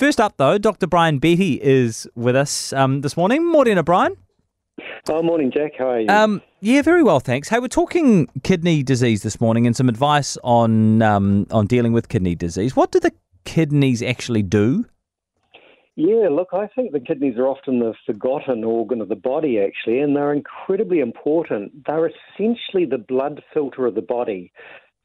first up, though, Dr. Brian Beatty is with us um, this morning. Morning, Brian. Oh, morning, Jack. How are you? Um, yeah, very well, thanks. Hey, we're talking kidney disease this morning and some advice on um, on dealing with kidney disease. What do the kidneys actually do? Yeah, look, I think the kidneys are often the forgotten organ of the body, actually, and they're incredibly important. They're essentially the blood filter of the body.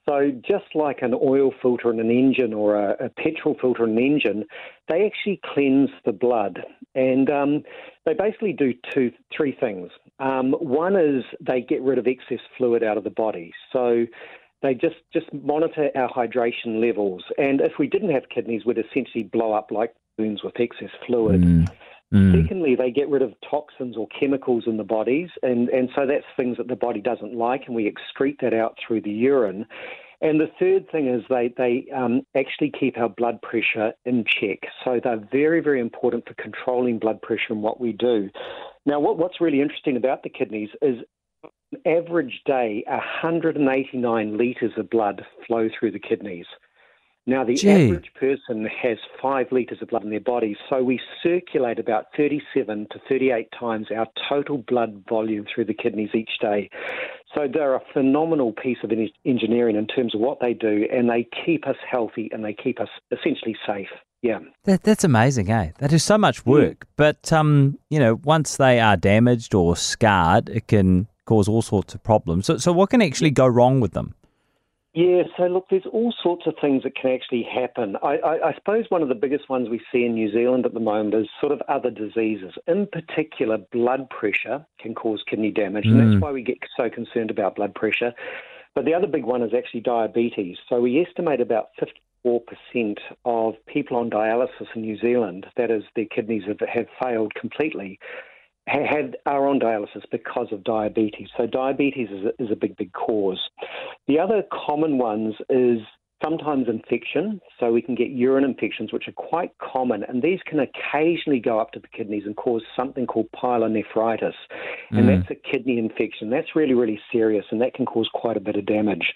So, just like an oil filter in an engine or a, a petrol filter in an engine, they actually cleanse the blood. And um, they basically do two, three things. Um, one is they get rid of excess fluid out of the body. So, they just, just monitor our hydration levels. And if we didn't have kidneys, we'd essentially blow up like balloons with excess fluid. Mm. Mm. Secondly, they get rid of toxins or chemicals in the bodies, and, and so that's things that the body doesn't like, and we excrete that out through the urine. And the third thing is they, they um, actually keep our blood pressure in check. So they're very, very important for controlling blood pressure and what we do. Now, what, what's really interesting about the kidneys is an average day, 189 litres of blood flow through the kidneys. Now, the Gee. average person has five litres of blood in their body, so we circulate about 37 to 38 times our total blood volume through the kidneys each day. So they're a phenomenal piece of engineering in terms of what they do, and they keep us healthy and they keep us essentially safe. Yeah. That, that's amazing, eh? That is so much work. Yeah. But, um, you know, once they are damaged or scarred, it can cause all sorts of problems. So, so what can actually go wrong with them? Yeah, so look, there's all sorts of things that can actually happen. I, I, I, suppose one of the biggest ones we see in New Zealand at the moment is sort of other diseases. In particular, blood pressure can cause kidney damage, mm. and that's mm. why we get so concerned about blood pressure. But the other big one is actually diabetes. So we estimate about 54% of people on dialysis in New Zealand, that is, their kidneys have, have failed completely had are on dialysis because of diabetes. So diabetes is a, is a big, big cause. The other common ones is sometimes infection. So we can get urine infections, which are quite common, and these can occasionally go up to the kidneys and cause something called pyelonephritis, and mm. that's a kidney infection. That's really, really serious, and that can cause quite a bit of damage.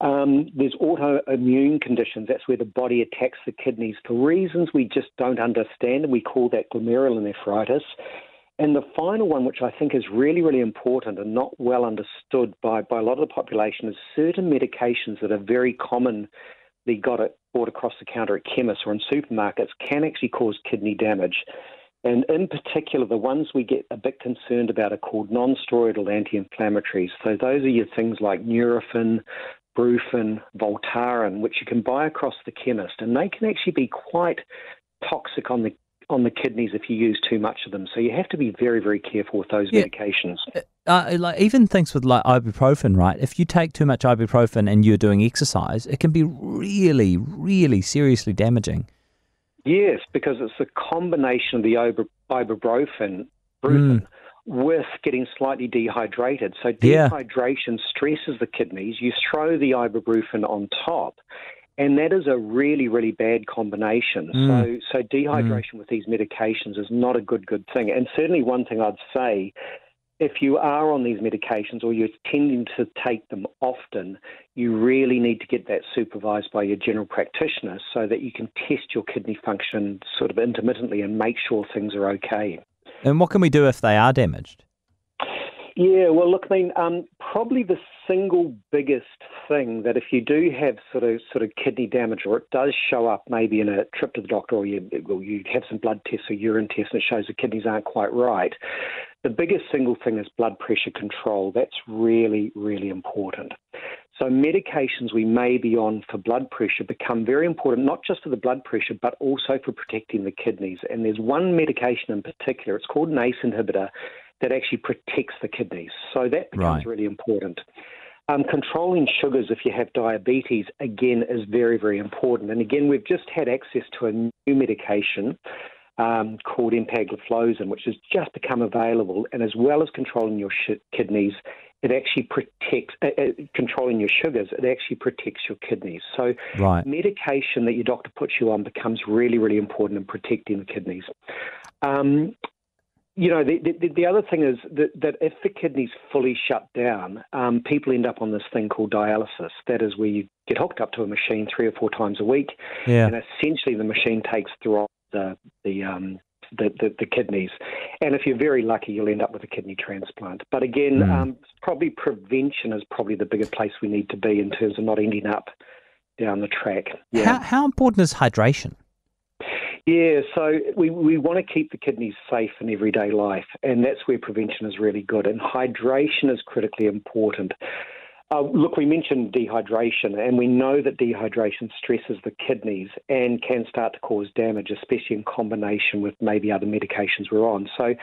Um, there's autoimmune conditions. That's where the body attacks the kidneys for reasons we just don't understand, and we call that glomerulonephritis. And the final one, which I think is really, really important and not well understood by, by a lot of the population, is certain medications that are very commonly got it bought across the counter at chemists or in supermarkets can actually cause kidney damage. And in particular, the ones we get a bit concerned about are called non-steroidal anti-inflammatories. So those are your things like Nurofen, Brufen, Voltaren, which you can buy across the chemist, and they can actually be quite toxic on the on the kidneys if you use too much of them. So you have to be very, very careful with those yeah. medications. Uh, uh, like even things with like ibuprofen, right? If you take too much ibuprofen and you're doing exercise, it can be really, really seriously damaging. Yes, because it's a combination of the ibuprofen, mm. with getting slightly dehydrated. So dehydration yeah. stresses the kidneys. You throw the ibuprofen on top, and that is a really, really bad combination. Mm. So, so dehydration mm. with these medications is not a good, good thing. And certainly, one thing I'd say, if you are on these medications or you're tending to take them often, you really need to get that supervised by your general practitioner so that you can test your kidney function sort of intermittently and make sure things are okay. And what can we do if they are damaged? Yeah, well, look, I mean, um, probably the single biggest thing that if you do have sort of sort of kidney damage, or it does show up maybe in a trip to the doctor, or you or you have some blood tests or urine tests and it shows the kidneys aren't quite right, the biggest single thing is blood pressure control. That's really, really important. So medications we may be on for blood pressure become very important, not just for the blood pressure, but also for protecting the kidneys. And there's one medication in particular. It's called an ACE inhibitor that actually protects the kidneys. So that becomes right. really important. Um, controlling sugars if you have diabetes, again, is very, very important. And again, we've just had access to a new medication um, called empagliflozin, which has just become available. And as well as controlling your sh- kidneys, it actually protects, uh, uh, controlling your sugars, it actually protects your kidneys. So, right. medication that your doctor puts you on becomes really, really important in protecting the kidneys. Um, you know, the, the, the, other thing is that, that if the kidney's fully shut down, um, people end up on this thing called dialysis. That is where you get hooked up to a machine three or four times a week, yeah. and essentially the machine takes the the the um, the, the, the, kidneys. And if you're very lucky, you'll end up with a kidney transplant. But again, mm. um, probably prevention is probably the bigger place we need to be in terms of not ending up down the track. Yeah. How, how important is hydration? Yeah, so we, we want to keep the kidneys safe in everyday life, and that's where prevention is really good. And hydration is critically important. Uh, look, we mentioned dehydration, and we know that dehydration stresses the kidneys and can start to cause damage, especially in combination with maybe other medications we're on. So,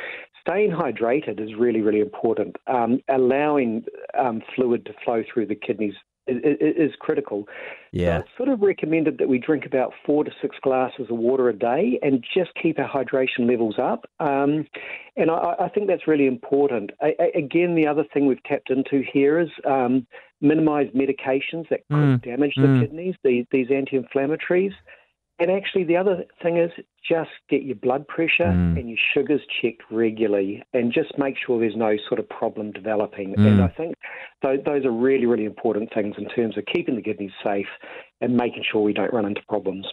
staying hydrated is really, really important. Um, allowing um, fluid to flow through the kidneys is, critical. Yeah. So it's sort of recommended that we drink about four to six glasses of water a day and just keep our hydration levels up. Um, and I, I, think that's really important. I, again, the other thing we've tapped into here is um, minimise medications that could mm. damage the mm. kidneys, these, these anti inflammatories. And actually, the other thing is just get your blood pressure mm. and your sugars checked regularly and just make sure there's no sort of problem developing. Mm. And I think those, those are really, really important things in terms of keeping the kidneys safe and making sure we don't run into problems.